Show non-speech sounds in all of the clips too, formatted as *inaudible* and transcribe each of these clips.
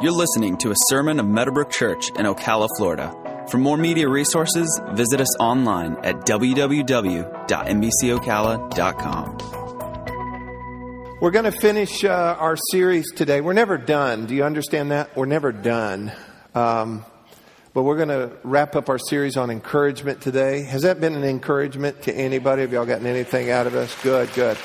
You're listening to a sermon of Meadowbrook Church in Ocala, Florida. For more media resources, visit us online at www.mbcocala.com. We're going to finish uh, our series today. We're never done. Do you understand that? We're never done. Um, but we're going to wrap up our series on encouragement today. Has that been an encouragement to anybody? Have y'all gotten anything out of us? Good, good.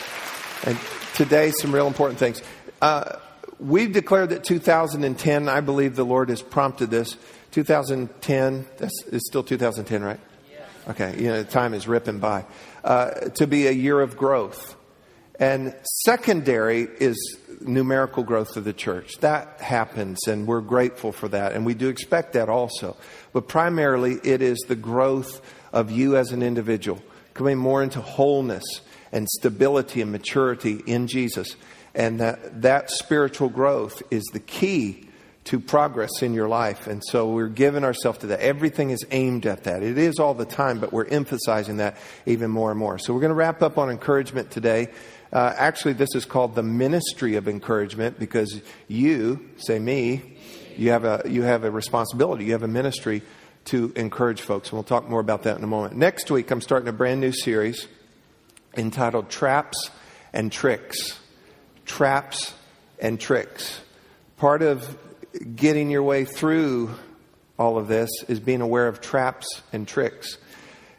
And today, some real important things. Uh, we've declared that 2010, I believe the Lord has prompted this. 2010, that's, it's still 2010, right? Yeah. Okay, you know, time is ripping by. Uh, to be a year of growth. And secondary is numerical growth of the church. That happens, and we're grateful for that, and we do expect that also. But primarily, it is the growth of you as an individual, coming more into wholeness and stability and maturity in Jesus. And that, that spiritual growth is the key to progress in your life. And so we're giving ourselves to that. Everything is aimed at that. It is all the time, but we're emphasizing that even more and more. So we're going to wrap up on encouragement today. Uh, actually, this is called the ministry of encouragement because you, say me, you have a, you have a responsibility, you have a ministry to encourage folks. And we'll talk more about that in a moment. Next week, I'm starting a brand new series entitled Traps and Tricks. Traps and Tricks. Part of getting your way through all of this is being aware of traps and tricks.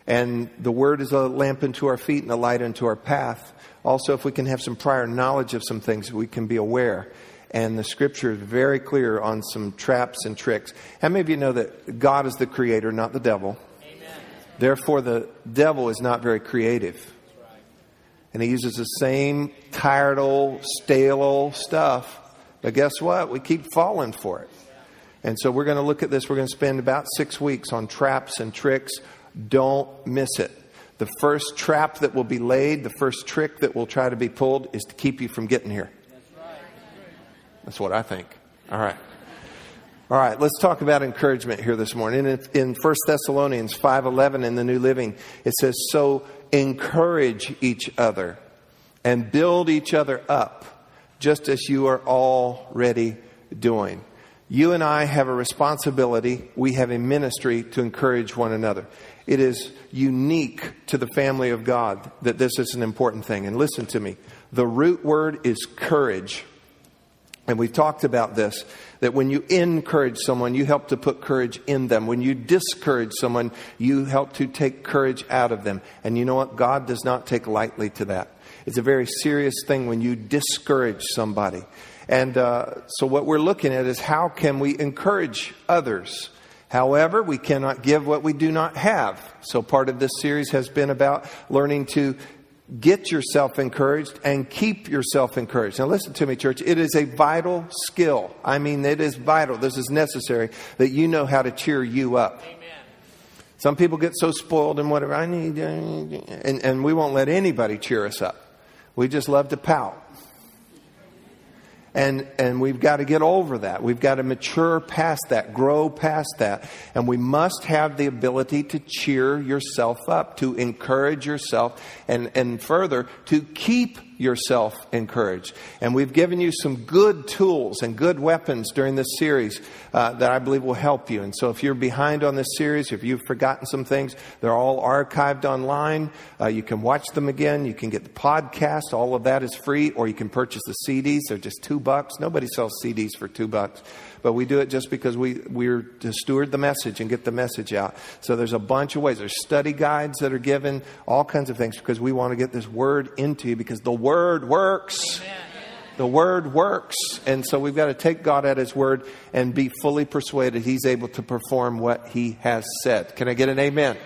And the word is a lamp unto our feet and a light unto our path. Also, if we can have some prior knowledge of some things, we can be aware. And the scripture is very clear on some traps and tricks. How many of you know that God is the creator, not the devil? Amen. Therefore, the devil is not very creative. And he uses the same tired old, stale old stuff but guess what? We keep falling for it. And so we're going to look at this. We're going to spend about six weeks on traps and tricks. Don't miss it. The first trap that will be laid, the first trick that will try to be pulled is to keep you from getting here. That's what I think. All right. All right, let's talk about encouragement here this morning. In, in 1 Thessalonians 5.11 in the New Living, it says, So encourage each other and build each other up just as you are already doing. You and I have a responsibility, we have a ministry to encourage one another. It is unique to the family of God that this is an important thing. And listen to me the root word is courage. And we've talked about this that when you encourage someone, you help to put courage in them. When you discourage someone, you help to take courage out of them. And you know what? God does not take lightly to that. It's a very serious thing when you discourage somebody. And uh, so, what we're looking at is how can we encourage others? However, we cannot give what we do not have. So, part of this series has been about learning to get yourself encouraged and keep yourself encouraged. Now, listen to me, church. It is a vital skill. I mean, it is vital. This is necessary that you know how to cheer you up. Amen. Some people get so spoiled and whatever I need, and, and we won't let anybody cheer us up. We just love to pout. And, and we've got to get over that. We've got to mature past that, grow past that. And we must have the ability to cheer yourself up, to encourage yourself, and, and further, to keep yourself encouraged. And we've given you some good tools and good weapons during this series uh, that I believe will help you. And so if you're behind on this series, if you've forgotten some things, they're all archived online. Uh, you can watch them again. You can get the podcast. All of that is free, or you can purchase the CDs. They're just two bucks. Nobody sells CDs for two bucks but we do it just because we, we're to steward the message and get the message out. So there's a bunch of ways. There's study guides that are given, all kinds of things, because we want to get this word into you because the word works. Amen. The word works. And so we've got to take God at his word and be fully persuaded he's able to perform what he has said. Can I get an amen?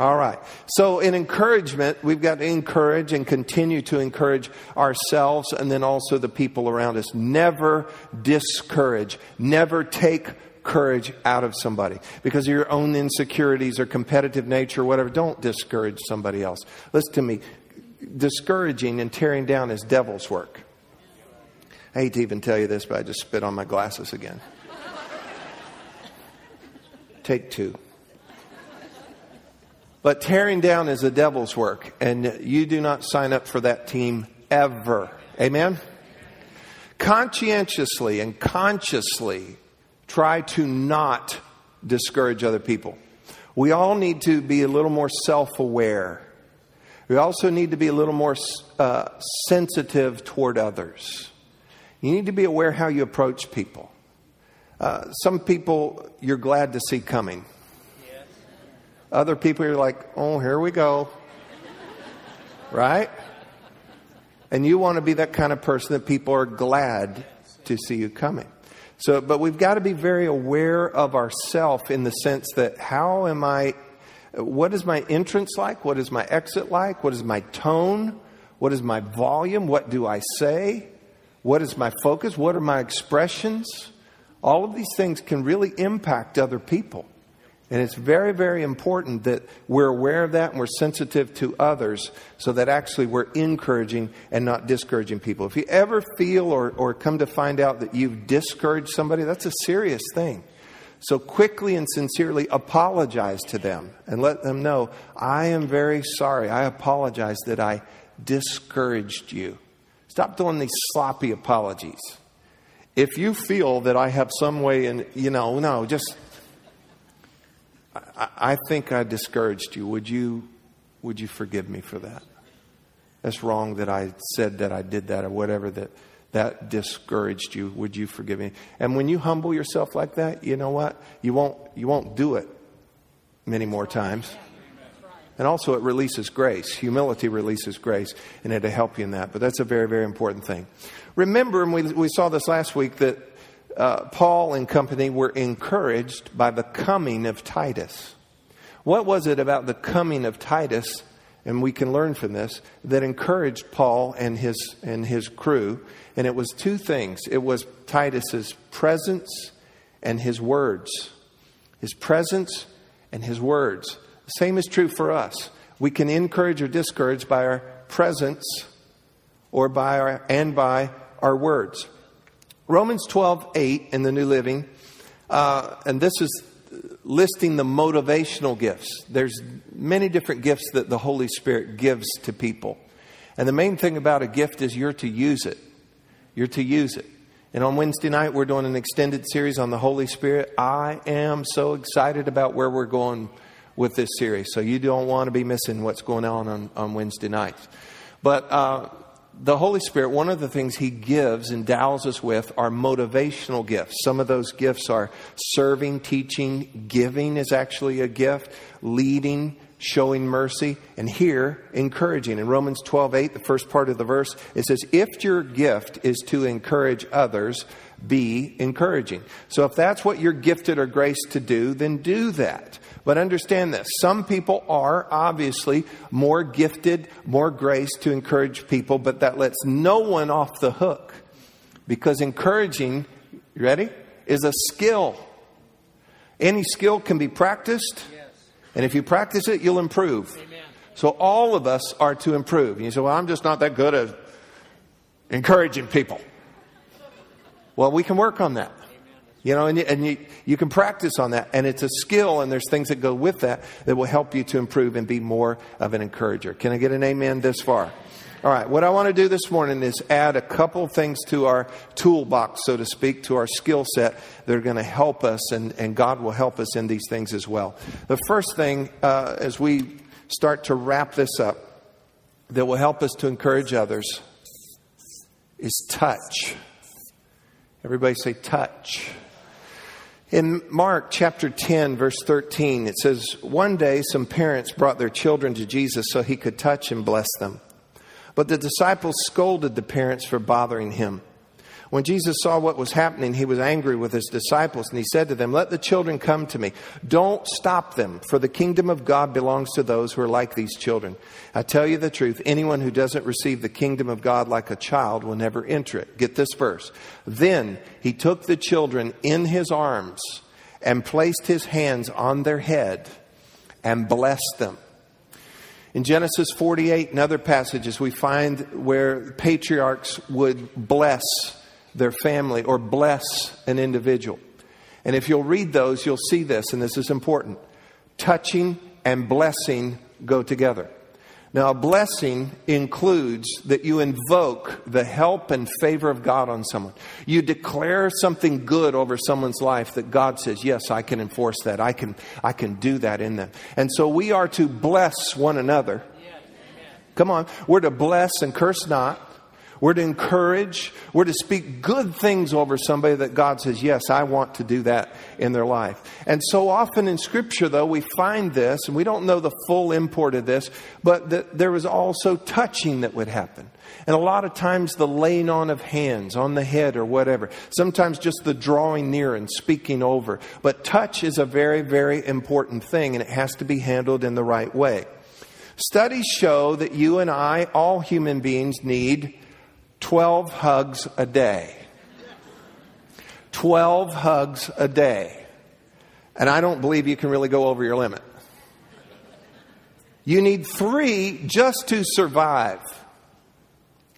All right. So, in encouragement, we've got to encourage and continue to encourage ourselves and then also the people around us. Never discourage. Never take courage out of somebody because of your own insecurities or competitive nature or whatever. Don't discourage somebody else. Listen to me. Discouraging and tearing down is devil's work. I hate to even tell you this, but I just spit on my glasses again. Take two. But tearing down is the devil's work, and you do not sign up for that team ever. Amen? conscientiously and consciously try to not discourage other people. We all need to be a little more self aware. We also need to be a little more uh, sensitive toward others. You need to be aware how you approach people. Uh, some people you're glad to see coming. Other people you're like, oh, here we go. right? And you want to be that kind of person that people are glad to see you coming. So, but we've got to be very aware of ourself in the sense that how am I, what is my entrance like? What is my exit like? What is my tone? What is my volume? What do I say? What is my focus? What are my expressions? All of these things can really impact other people. And it's very, very important that we're aware of that and we're sensitive to others so that actually we're encouraging and not discouraging people. If you ever feel or, or come to find out that you've discouraged somebody, that's a serious thing. So quickly and sincerely apologize to them and let them know, I am very sorry. I apologize that I discouraged you. Stop doing these sloppy apologies. If you feel that I have some way in, you know, no, just I, think I discouraged you. Would you, would you forgive me for that? That's wrong that I said that I did that or whatever that that discouraged you. Would you forgive me? And when you humble yourself like that, you know what? You won't you won't do it many more times. And also, it releases grace. Humility releases grace, and it'll help you in that. But that's a very, very important thing. Remember, and we, we saw this last week, that uh, Paul and company were encouraged by the coming of Titus. What was it about the coming of Titus, and we can learn from this, that encouraged Paul and his, and his crew? And it was two things it was Titus's presence and his words. His presence and his words. The same is true for us. We can encourage or discourage by our presence or by our, and by our words. Romans 12, 8 in the New Living, uh, and this is listing the motivational gifts. There's many different gifts that the Holy Spirit gives to people. And the main thing about a gift is you're to use it. You're to use it. And on Wednesday night, we're doing an extended series on the Holy Spirit. I am so excited about where we're going with this series. So you don't want to be missing what's going on on, on Wednesday nights. But uh, the Holy Spirit, one of the things He gives, endows us with, are motivational gifts. Some of those gifts are serving, teaching, giving is actually a gift, leading, showing mercy, and here, encouraging. In Romans 12 8, the first part of the verse, it says, If your gift is to encourage others, be encouraging. So if that's what you're gifted or graced to do, then do that. But understand this some people are obviously more gifted, more grace to encourage people, but that lets no one off the hook. Because encouraging, you ready, is a skill. Any skill can be practiced, and if you practice it, you'll improve. So all of us are to improve. And you say, Well, I'm just not that good at encouraging people. Well, we can work on that. You know, and, you, and you, you can practice on that. And it's a skill, and there's things that go with that that will help you to improve and be more of an encourager. Can I get an amen this far? All right, what I want to do this morning is add a couple things to our toolbox, so to speak, to our skill set that are going to help us, and, and God will help us in these things as well. The first thing, uh, as we start to wrap this up, that will help us to encourage others is touch. Everybody say touch. In Mark chapter 10, verse 13, it says, One day some parents brought their children to Jesus so he could touch and bless them. But the disciples scolded the parents for bothering him. When Jesus saw what was happening, he was angry with his disciples and he said to them, Let the children come to me. Don't stop them, for the kingdom of God belongs to those who are like these children. I tell you the truth, anyone who doesn't receive the kingdom of God like a child will never enter it. Get this verse. Then he took the children in his arms and placed his hands on their head and blessed them. In Genesis 48 and other passages, we find where patriarchs would bless their family or bless an individual. And if you'll read those, you'll see this, and this is important. Touching and blessing go together. Now, a blessing includes that you invoke the help and favor of God on someone. You declare something good over someone's life that God says, Yes, I can enforce that. I can, I can do that in them. And so we are to bless one another. Come on. We're to bless and curse not. We're to encourage. We're to speak good things over somebody that God says, Yes, I want to do that in their life. And so often in Scripture, though, we find this, and we don't know the full import of this, but that there was also touching that would happen. And a lot of times the laying on of hands on the head or whatever. Sometimes just the drawing near and speaking over. But touch is a very, very important thing, and it has to be handled in the right way. Studies show that you and I, all human beings, need 12 hugs a day. 12 hugs a day. And I don't believe you can really go over your limit. You need three just to survive.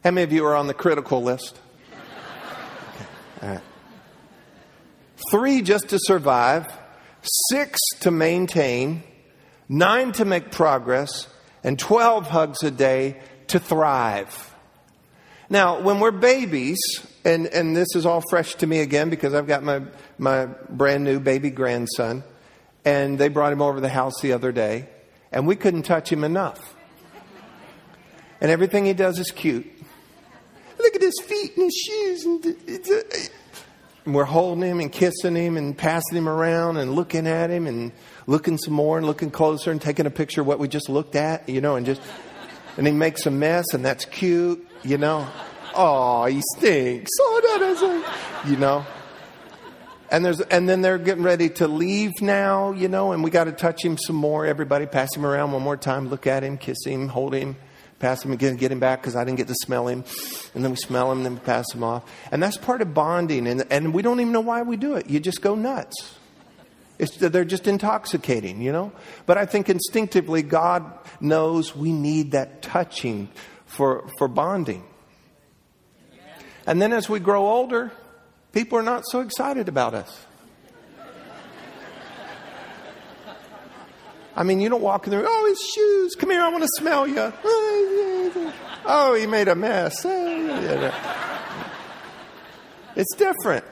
How many of you are on the critical list? Right. Three just to survive, six to maintain, nine to make progress, and 12 hugs a day to thrive. Now, when we're babies, and, and this is all fresh to me again because I've got my, my brand new baby grandson, and they brought him over the house the other day, and we couldn't touch him enough. And everything he does is cute. Look at his feet and his shoes. And, and we're holding him and kissing him and passing him around and looking at him and looking some more and looking closer and taking a picture of what we just looked at, you know, and just, and he makes a mess and that's cute you know? Oh, he stinks. Oh, that is you know? And there's and then they're getting ready to leave now, you know, and we got to touch him some more. Everybody pass him around one more time, look at him, kiss him, hold him, pass him again, get him back because I didn't get to smell him. And then we smell him, then we pass him off. And that's part of bonding. And, and we don't even know why we do it. You just go nuts. It's, they're just intoxicating, you know? But I think instinctively God knows we need that touching for, for bonding. And then as we grow older, people are not so excited about us. I mean, you don't walk in there, oh, his shoes, come here, I want to smell you. *laughs* Oh, he made a mess. *laughs* It's different.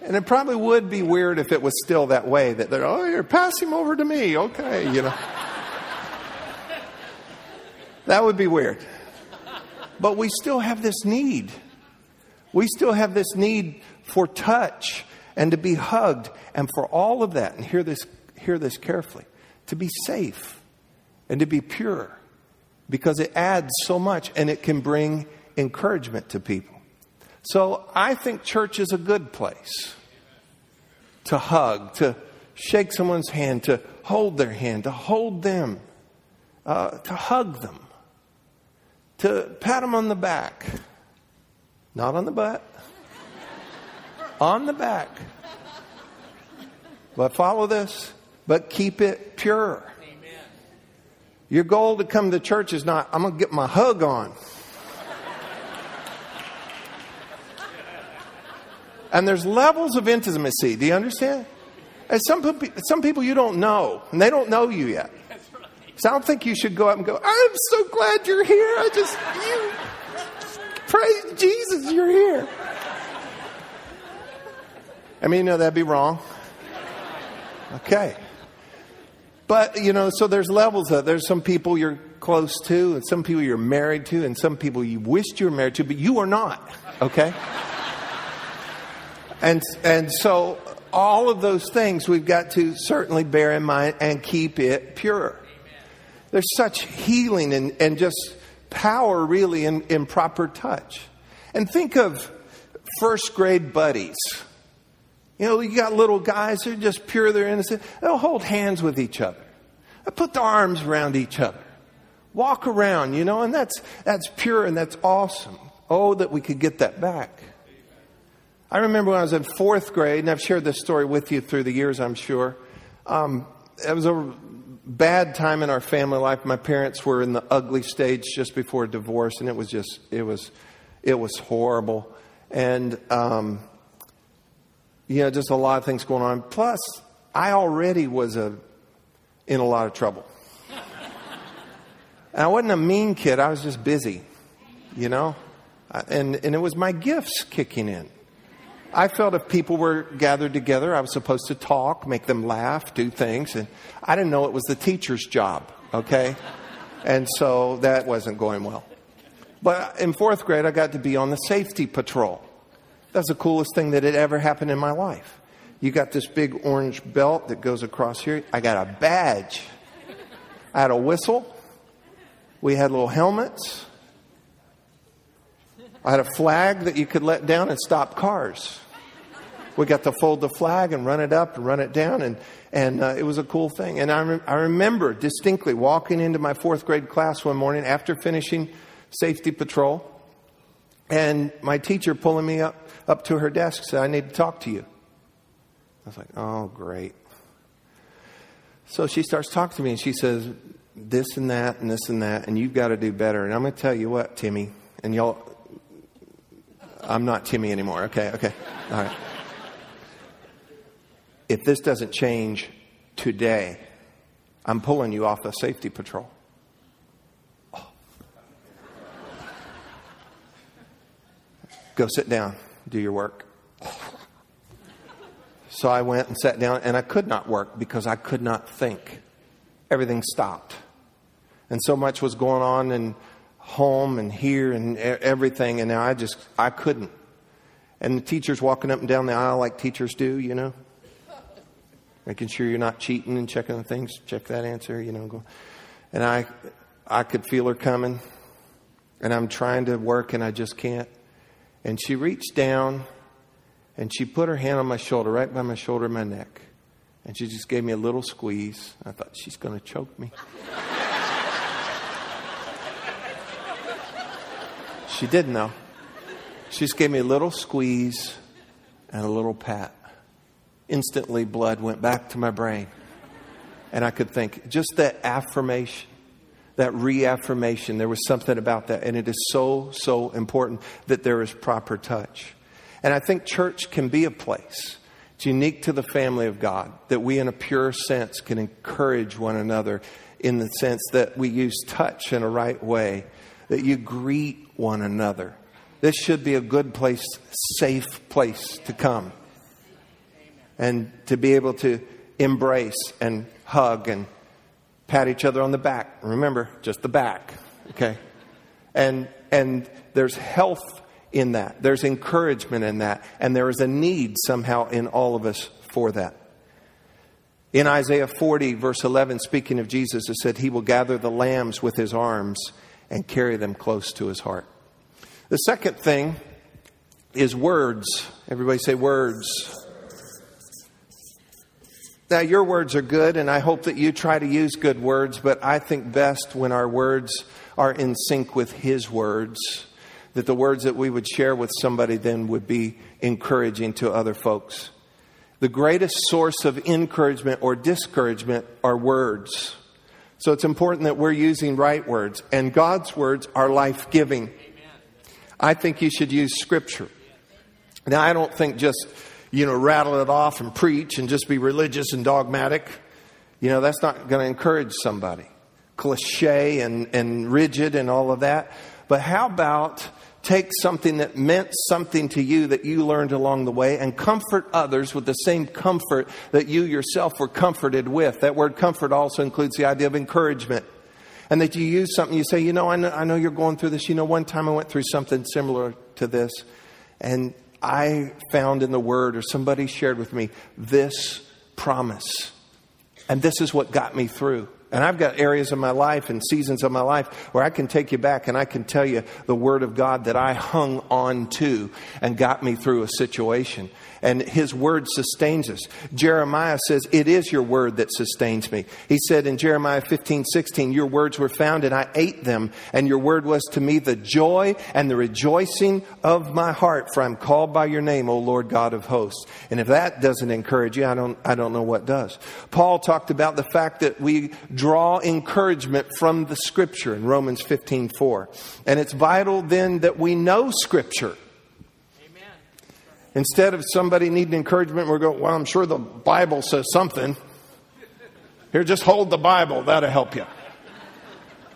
And it probably would be weird if it was still that way that they're, oh, you're passing over to me. Okay, you know. That would be weird. But we still have this need. We still have this need for touch and to be hugged and for all of that. And hear this, hear this carefully to be safe and to be pure because it adds so much and it can bring encouragement to people. So I think church is a good place to hug, to shake someone's hand, to hold their hand, to hold them, uh, to hug them to pat him on the back, not on the butt, on the back. But follow this, but keep it pure. Amen. Your goal to come to church is not, I'm going to get my hug on. and there's levels of intimacy. Do you understand? And some, some people you don't know, and they don't know you yet. So I don't think you should go up and go, I'm so glad you're here. I just, you, praise Jesus, you're here. I mean, no, that'd be wrong. Okay. But, you know, so there's levels of There's some people you're close to, and some people you're married to, and some people you wished you were married to, but you are not. Okay? and, and so all of those things we've got to certainly bear in mind and keep it pure. There's such healing and, and just power, really, in, in proper touch. And think of first grade buddies. You know, you got little guys, they're just pure, they're innocent. They'll hold hands with each other. They'll put their arms around each other. Walk around, you know, and that's, that's pure and that's awesome. Oh, that we could get that back. I remember when I was in fourth grade, and I've shared this story with you through the years, I'm sure. Um, it was a bad time in our family life. My parents were in the ugly stage just before divorce, and it was just it was it was horrible, and um, you know, just a lot of things going on. Plus, I already was a in a lot of trouble. And I wasn't a mean kid, I was just busy, you know? And, and it was my gifts kicking in. I felt if people were gathered together, I was supposed to talk, make them laugh, do things. And I didn't know it was the teacher's job, okay? And so that wasn't going well. But in fourth grade, I got to be on the safety patrol. That's the coolest thing that had ever happened in my life. You got this big orange belt that goes across here. I got a badge. I had a whistle. We had little helmets. I had a flag that you could let down and stop cars. We got to fold the flag and run it up and run it down, and, and uh, it was a cool thing. And I, re- I remember distinctly walking into my fourth grade class one morning after finishing safety patrol, and my teacher pulling me up, up to her desk said, I need to talk to you. I was like, oh, great. So she starts talking to me and she says, this and that and this and that, and you've got to do better. And I'm going to tell you what, Timmy, and y'all, I'm not Timmy anymore. Okay, okay. All right. If this doesn't change today, I'm pulling you off a safety patrol. Oh. Go sit down, do your work. So I went and sat down, and I could not work because I could not think. Everything stopped. And so much was going on in home and here and everything, and now I just, I couldn't. And the teacher's walking up and down the aisle like teachers do, you know, making sure you're not cheating and checking the things, check that answer, you know. And I, I could feel her coming, and I'm trying to work, and I just can't. And she reached down and she put her hand on my shoulder, right by my shoulder my neck. And she just gave me a little squeeze. I thought, she's going to choke me. *laughs* she didn't, though. She just gave me a little squeeze and a little pat. Instantly, blood went back to my brain. And I could think, just that affirmation, that reaffirmation, there was something about that. And it is so, so important that there is proper touch. And I think church can be a place. It's unique to the family of God that we, in a pure sense, can encourage one another in the sense that we use touch in a right way, that you greet one another. This should be a good place, safe place to come and to be able to embrace and hug and pat each other on the back. Remember, just the back, okay? And and there's health in that. There's encouragement in that. And there is a need somehow in all of us for that. In Isaiah 40, verse 11, speaking of Jesus, it said, He will gather the lambs with His arms and carry them close to His heart. The second thing is words. Everybody say words. Now, your words are good, and I hope that you try to use good words, but I think best when our words are in sync with His words that the words that we would share with somebody then would be encouraging to other folks. The greatest source of encouragement or discouragement are words. So it's important that we're using right words, and God's words are life giving. I think you should use scripture. Now, I don't think just, you know, rattle it off and preach and just be religious and dogmatic. You know, that's not going to encourage somebody. Cliche and, and rigid and all of that. But how about take something that meant something to you that you learned along the way and comfort others with the same comfort that you yourself were comforted with. That word comfort also includes the idea of encouragement. And that you use something, you say, you know I, know, I know you're going through this. You know, one time I went through something similar to this, and I found in the Word, or somebody shared with me, this promise. And this is what got me through. And I've got areas of my life and seasons of my life where I can take you back and I can tell you the Word of God that I hung on to and got me through a situation and his word sustains us. Jeremiah says, It is your word that sustains me. He said in Jeremiah 15, 16, Your words were found and I ate them, and your word was to me the joy and the rejoicing of my heart, for I'm called by your name, O Lord God of hosts. And if that doesn't encourage you, I don't, I don't know what does. Paul talked about the fact that we draw encouragement from the scripture in Romans 15, 4. And it's vital then that we know scripture. Instead of somebody needing encouragement, we're going, well, I'm sure the Bible says something. Here, just hold the Bible. That'll help you.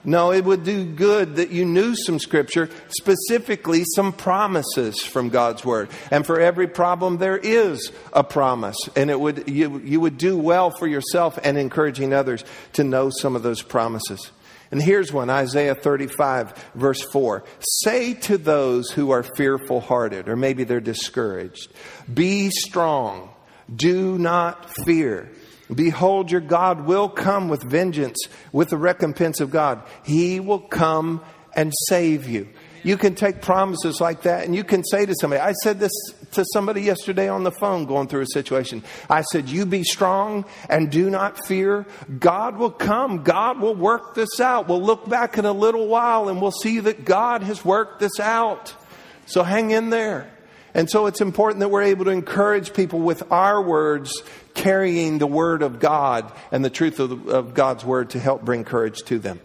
No, it would do good that you knew some scripture, specifically some promises from God's word. And for every problem, there is a promise. And it would, you, you would do well for yourself and encouraging others to know some of those promises. And here's one Isaiah 35, verse 4. Say to those who are fearful hearted, or maybe they're discouraged, be strong, do not fear. Behold, your God will come with vengeance, with the recompense of God. He will come and save you. You can take promises like that and you can say to somebody, I said this to somebody yesterday on the phone going through a situation. I said, You be strong and do not fear. God will come. God will work this out. We'll look back in a little while and we'll see that God has worked this out. So hang in there. And so it's important that we're able to encourage people with our words, carrying the word of God and the truth of, of God's word to help bring courage to them.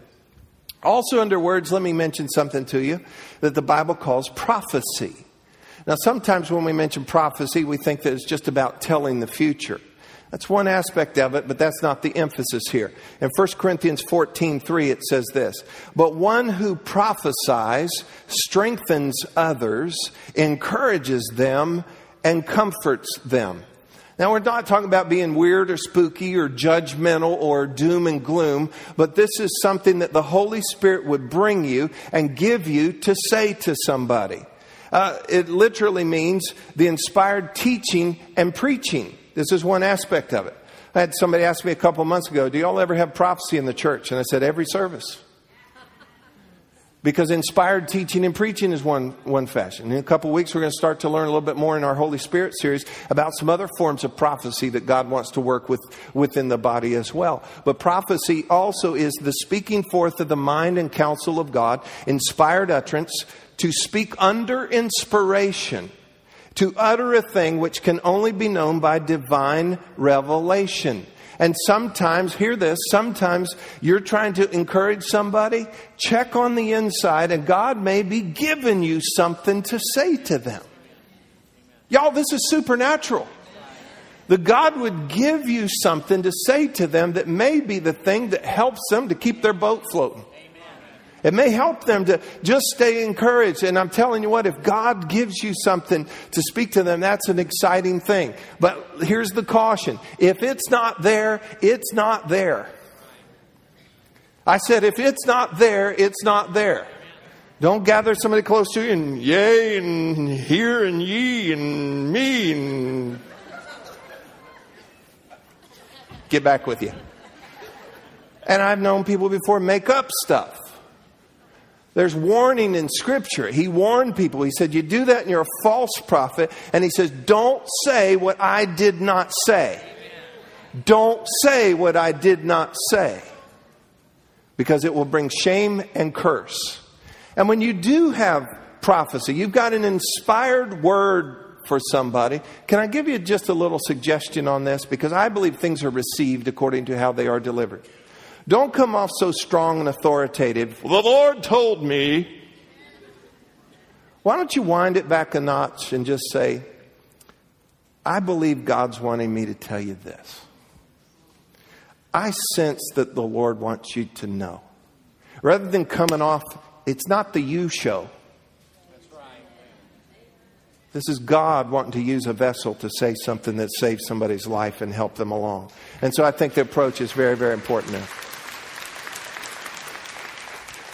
Also, under words, let me mention something to you that the Bible calls prophecy. Now, sometimes when we mention prophecy, we think that it's just about telling the future. That's one aspect of it, but that's not the emphasis here. In 1 Corinthians 14 3, it says this But one who prophesies strengthens others, encourages them, and comforts them. Now, we're not talking about being weird or spooky or judgmental or doom and gloom, but this is something that the Holy Spirit would bring you and give you to say to somebody. Uh, it literally means the inspired teaching and preaching. This is one aspect of it. I had somebody ask me a couple months ago, Do y'all ever have prophecy in the church? And I said, Every service. Because inspired teaching and preaching is one, one fashion. In a couple weeks, we're going to start to learn a little bit more in our Holy Spirit series about some other forms of prophecy that God wants to work with within the body as well. But prophecy also is the speaking forth of the mind and counsel of God, inspired utterance, to speak under inspiration, to utter a thing which can only be known by divine revelation. And sometimes, hear this, sometimes you're trying to encourage somebody, check on the inside, and God may be giving you something to say to them. Y'all, this is supernatural. The God would give you something to say to them that may be the thing that helps them to keep their boat floating. It may help them to just stay encouraged. And I'm telling you what, if God gives you something to speak to them, that's an exciting thing. But here's the caution if it's not there, it's not there. I said, if it's not there, it's not there. Don't gather somebody close to you and yay and here and ye and me and get back with you. And I've known people before make up stuff. There's warning in Scripture. He warned people. He said, You do that and you're a false prophet. And he says, Don't say what I did not say. Don't say what I did not say. Because it will bring shame and curse. And when you do have prophecy, you've got an inspired word for somebody. Can I give you just a little suggestion on this? Because I believe things are received according to how they are delivered. Don't come off so strong and authoritative. The Lord told me. Why don't you wind it back a notch and just say, I believe God's wanting me to tell you this. I sense that the Lord wants you to know. Rather than coming off, it's not the you show. This is God wanting to use a vessel to say something that saves somebody's life and help them along. And so I think the approach is very, very important now.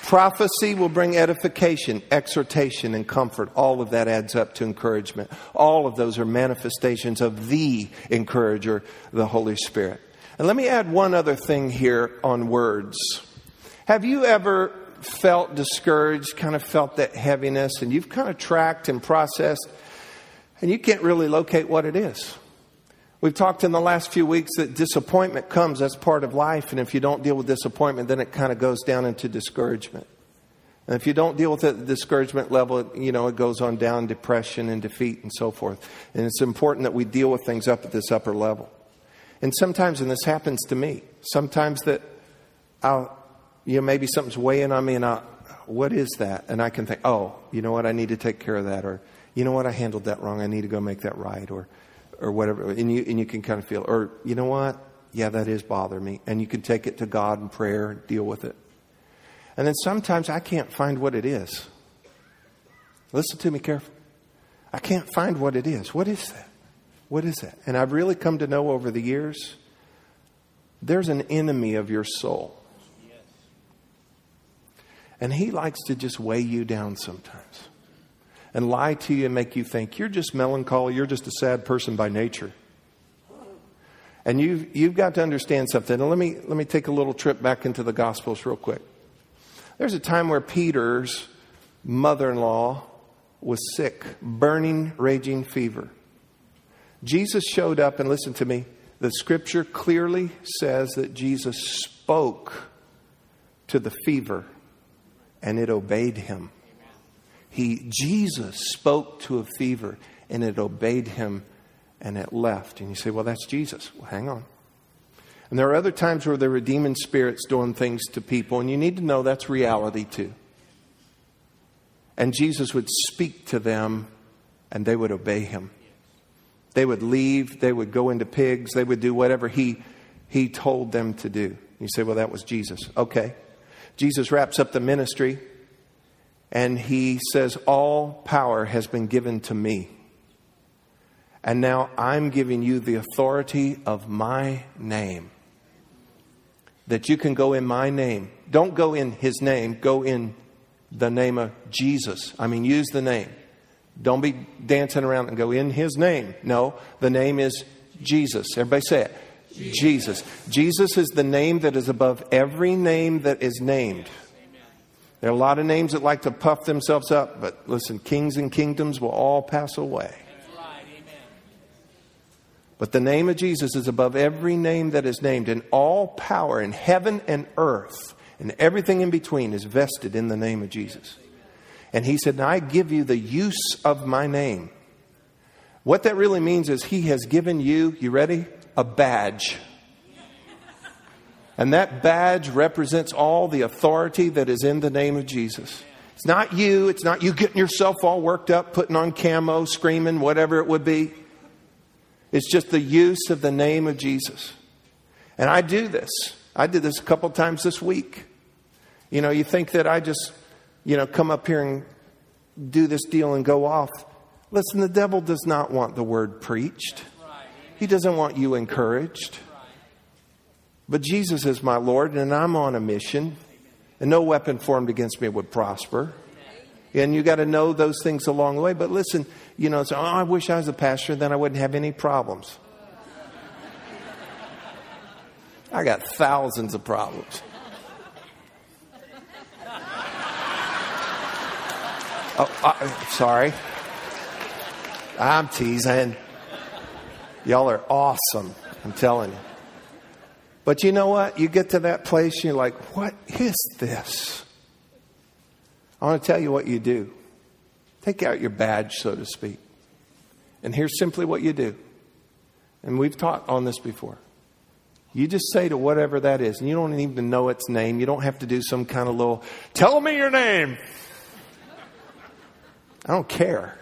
Prophecy will bring edification, exhortation, and comfort. All of that adds up to encouragement. All of those are manifestations of the encourager, the Holy Spirit. And let me add one other thing here on words. Have you ever felt discouraged, kind of felt that heaviness, and you've kind of tracked and processed, and you can't really locate what it is? We've talked in the last few weeks that disappointment comes, that's part of life, and if you don't deal with disappointment, then it kind of goes down into discouragement. And if you don't deal with it at the discouragement level, you know, it goes on down depression and defeat and so forth. And it's important that we deal with things up at this upper level. And sometimes, and this happens to me, sometimes that I'll, you know, maybe something's weighing on me and I'll, what is that? And I can think, oh, you know what, I need to take care of that. Or, you know what, I handled that wrong, I need to go make that right. Or, or whatever, and you, and you can kind of feel, or you know what? Yeah, that is bothering me. And you can take it to God in prayer and deal with it. And then sometimes I can't find what it is. Listen to me carefully. I can't find what it is. What is that? What is that? And I've really come to know over the years there's an enemy of your soul. And he likes to just weigh you down sometimes and lie to you and make you think you're just melancholy, you're just a sad person by nature. And you've, you've got to understand something. And let me, let me take a little trip back into the Gospels real quick. There's a time where Peter's mother in law was sick, burning, raging fever. Jesus showed up, and listen to me. The scripture clearly says that Jesus spoke to the fever and it obeyed him. He, Jesus spoke to a fever and it obeyed him and it left. And you say, well, that's Jesus. Well, hang on. And there are other times where there are demon spirits doing things to people, and you need to know that's reality too. And Jesus would speak to them and they would obey him. They would leave, they would go into pigs, they would do whatever he, he told them to do. You say, well, that was Jesus. Okay. Jesus wraps up the ministry and he says, All power has been given to me. And now I'm giving you the authority of my name. That you can go in my name. Don't go in his name, go in the name of Jesus. I mean, use the name. Don't be dancing around and go in his name. No, the name is Jesus. Everybody say it. Jesus. Jesus is the name that is above every name that is named. There are a lot of names that like to puff themselves up, but listen, kings and kingdoms will all pass away. But the name of Jesus is above every name that is named, and all power in heaven and earth and everything in between is vested in the name of Jesus. And he said, I give you the use of my name. What that really means is he has given you, you ready? A badge. And that badge represents all the authority that is in the name of Jesus. It's not you, it's not you getting yourself all worked up, putting on camo, screaming, whatever it would be. It's just the use of the name of Jesus. And I do this. I did this a couple times this week. You know, you think that I just you know, come up here and do this deal and go off. Listen, the devil does not want the word preached, he doesn't want you encouraged. But Jesus is my Lord, and I'm on a mission, and no weapon formed against me would prosper. And you got to know those things along the way. But listen, you know, so, oh, I wish I was a pastor, then I wouldn't have any problems. I got thousands of problems. Oh, uh, sorry. I'm teasing. Y'all are awesome. I'm telling you. But you know what? You get to that place, and you're like, what is this? I want to tell you what you do. Take out your badge, so to speak. And here's simply what you do. And we've taught on this before. You just say to whatever that is, and you don't even know its name. You don't have to do some kind of little, tell me your name. I don't care.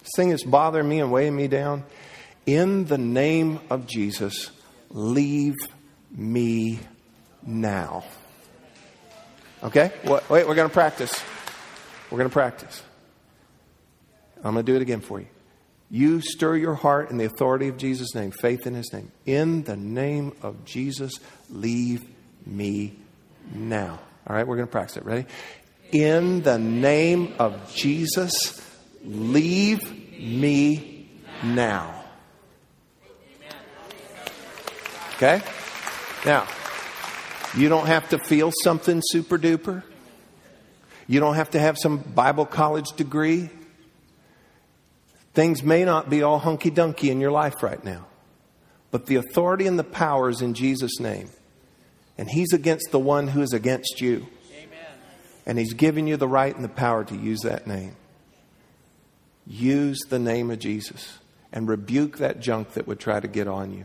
This thing is bothering me and weighing me down. In the name of Jesus, leave me now. Okay? Wait, we're going to practice. We're going to practice. I'm going to do it again for you. You stir your heart in the authority of Jesus' name, faith in his name. In the name of Jesus, leave me now. All right, we're going to practice it. Ready? in the name of Jesus, leave me now. Okay? Now, you don't have to feel something super duper. You don't have to have some Bible college degree. Things may not be all hunky dunky in your life right now, but the authority and the power is in Jesus' name. And He's against the one who is against you. Amen. And He's given you the right and the power to use that name. Use the name of Jesus and rebuke that junk that would try to get on you.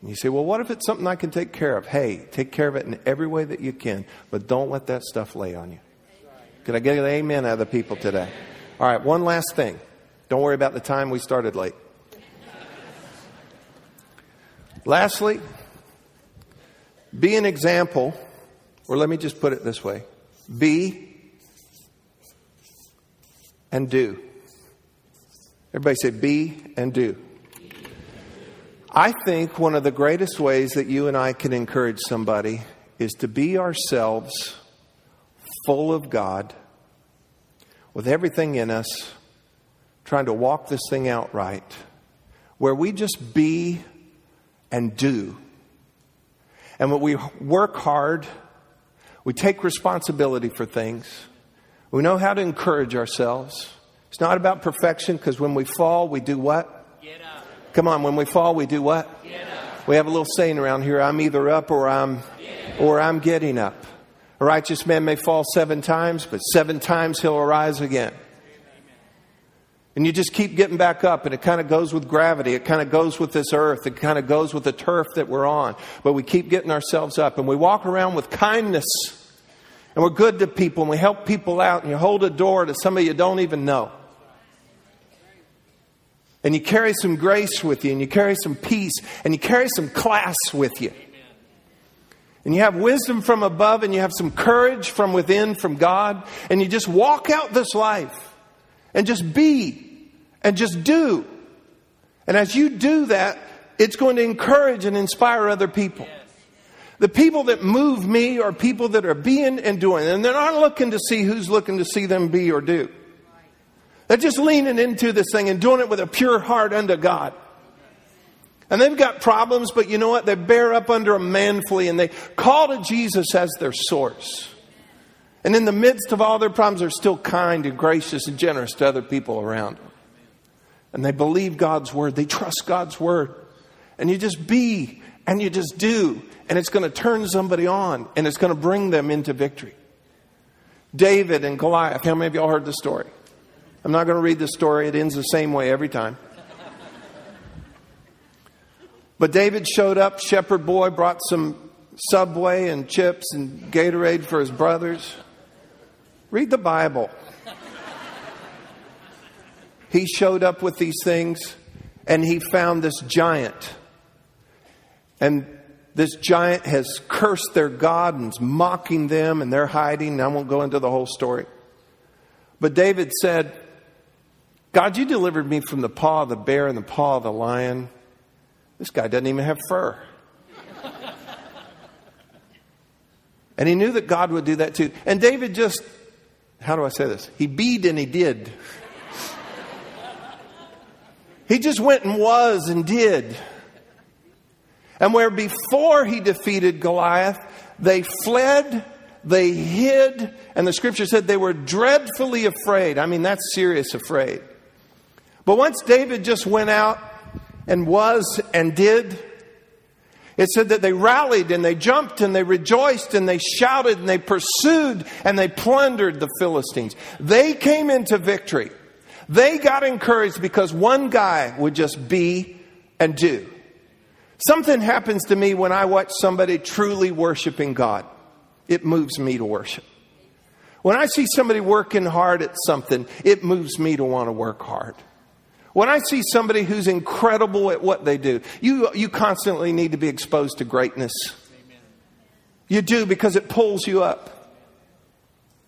And you say, well, what if it's something I can take care of? Hey, take care of it in every way that you can, but don't let that stuff lay on you. Can I get an amen out of the people today? All right, one last thing. Don't worry about the time we started late. Lastly, be an example Or let me just put it this way be and do. Everybody say be and do. I think one of the greatest ways that you and I can encourage somebody is to be ourselves full of God, with everything in us, trying to walk this thing out right, where we just be and do. And when we work hard, we take responsibility for things, we know how to encourage ourselves. It's not about perfection because when we fall, we do what? Come on, when we fall, we do what? We have a little saying around here I'm either up or I'm, or I'm getting up. A righteous man may fall seven times, but seven times he'll arise again. And you just keep getting back up, and it kind of goes with gravity. It kind of goes with this earth. It kind of goes with the turf that we're on. But we keep getting ourselves up, and we walk around with kindness. And we're good to people, and we help people out, and you hold a door to somebody you don't even know. And you carry some grace with you, and you carry some peace, and you carry some class with you. And you have wisdom from above, and you have some courage from within, from God, and you just walk out this life and just be and just do. And as you do that, it's going to encourage and inspire other people. The people that move me are people that are being and doing, and they're not looking to see who's looking to see them be or do. They're just leaning into this thing and doing it with a pure heart unto God. And they've got problems, but you know what? They bear up under them manfully and they call to Jesus as their source. And in the midst of all their problems, they're still kind and gracious and generous to other people around them. And they believe God's word, they trust God's word. And you just be and you just do, and it's going to turn somebody on and it's going to bring them into victory. David and Goliath, how many of y'all heard the story? I'm not going to read the story, it ends the same way every time. But David showed up, shepherd boy, brought some Subway and chips and Gatorade for his brothers. Read the Bible. he showed up with these things and he found this giant. And this giant has cursed their God and is mocking them and they're hiding. I won't go into the whole story. But David said, God, you delivered me from the paw of the bear and the paw of the lion. This guy doesn't even have fur. and he knew that God would do that too. And David just, how do I say this? He beed and he did. he just went and was and did. And where before he defeated Goliath, they fled, they hid, and the scripture said they were dreadfully afraid. I mean, that's serious afraid. But once David just went out and was and did. It said that they rallied and they jumped and they rejoiced and they shouted and they pursued and they plundered the Philistines. They came into victory. They got encouraged because one guy would just be and do. Something happens to me when I watch somebody truly worshiping God. It moves me to worship. When I see somebody working hard at something, it moves me to want to work hard. When I see somebody who's incredible at what they do, you, you constantly need to be exposed to greatness. You do because it pulls you up.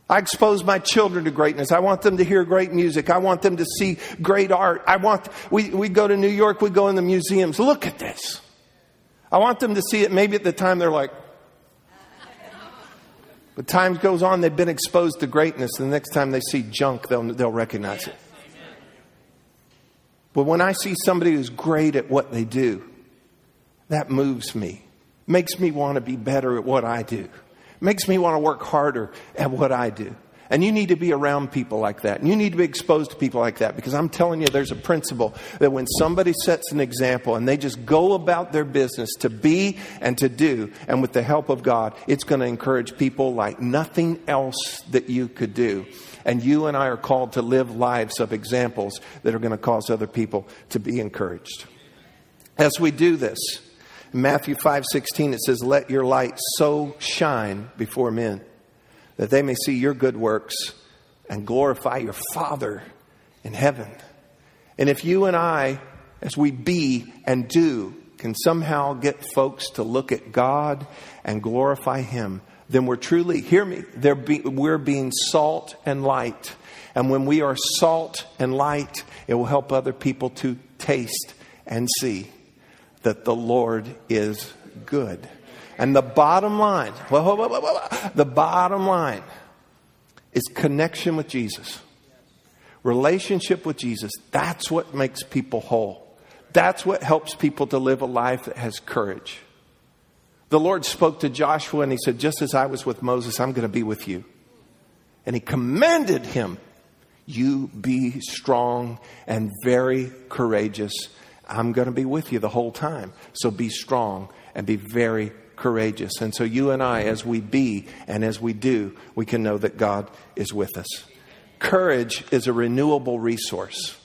I expose my children to greatness. I want them to hear great music. I want them to see great art. I want, we, we go to New York, we go in the museums. Look at this. I want them to see it. Maybe at the time they're like, *laughs* but time goes on, they've been exposed to greatness. The next time they see junk, they'll, they'll recognize it. But when I see somebody who's great at what they do, that moves me, makes me want to be better at what I do, makes me want to work harder at what I do. And you need to be around people like that. And you need to be exposed to people like that because I'm telling you, there's a principle that when somebody sets an example and they just go about their business to be and to do, and with the help of God, it's going to encourage people like nothing else that you could do. And you and I are called to live lives of examples that are going to cause other people to be encouraged. As we do this, in Matthew 5 16, it says, Let your light so shine before men that they may see your good works and glorify your Father in heaven. And if you and I, as we be and do, can somehow get folks to look at God and glorify Him, then we're truly, hear me, be, we're being salt and light. And when we are salt and light, it will help other people to taste and see that the Lord is good. And the bottom line, whoa, whoa, whoa, the bottom line is connection with Jesus. Relationship with Jesus. That's what makes people whole. That's what helps people to live a life that has courage. The Lord spoke to Joshua and he said, Just as I was with Moses, I'm going to be with you. And he commanded him, You be strong and very courageous. I'm going to be with you the whole time. So be strong and be very courageous. And so you and I, as we be and as we do, we can know that God is with us. Courage is a renewable resource.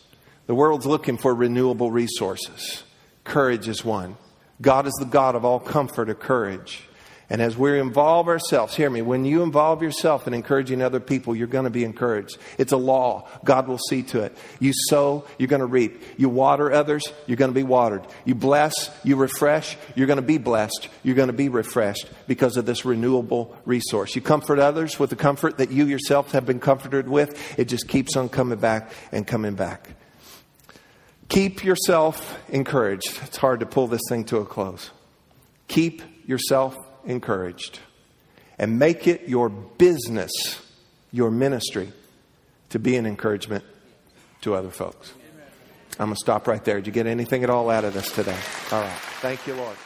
The world's looking for renewable resources. Courage is one. God is the God of all comfort or courage. And as we involve ourselves, hear me, when you involve yourself in encouraging other people, you're going to be encouraged. It's a law. God will see to it. You sow, you're going to reap. You water others, you're going to be watered. You bless, you refresh, you're going to be blessed. You're going to be refreshed because of this renewable resource. You comfort others with the comfort that you yourself have been comforted with. It just keeps on coming back and coming back. Keep yourself encouraged. It's hard to pull this thing to a close. Keep yourself encouraged and make it your business, your ministry, to be an encouragement to other folks. I'm going to stop right there. Did you get anything at all out of this today? All right. Thank you, Lord.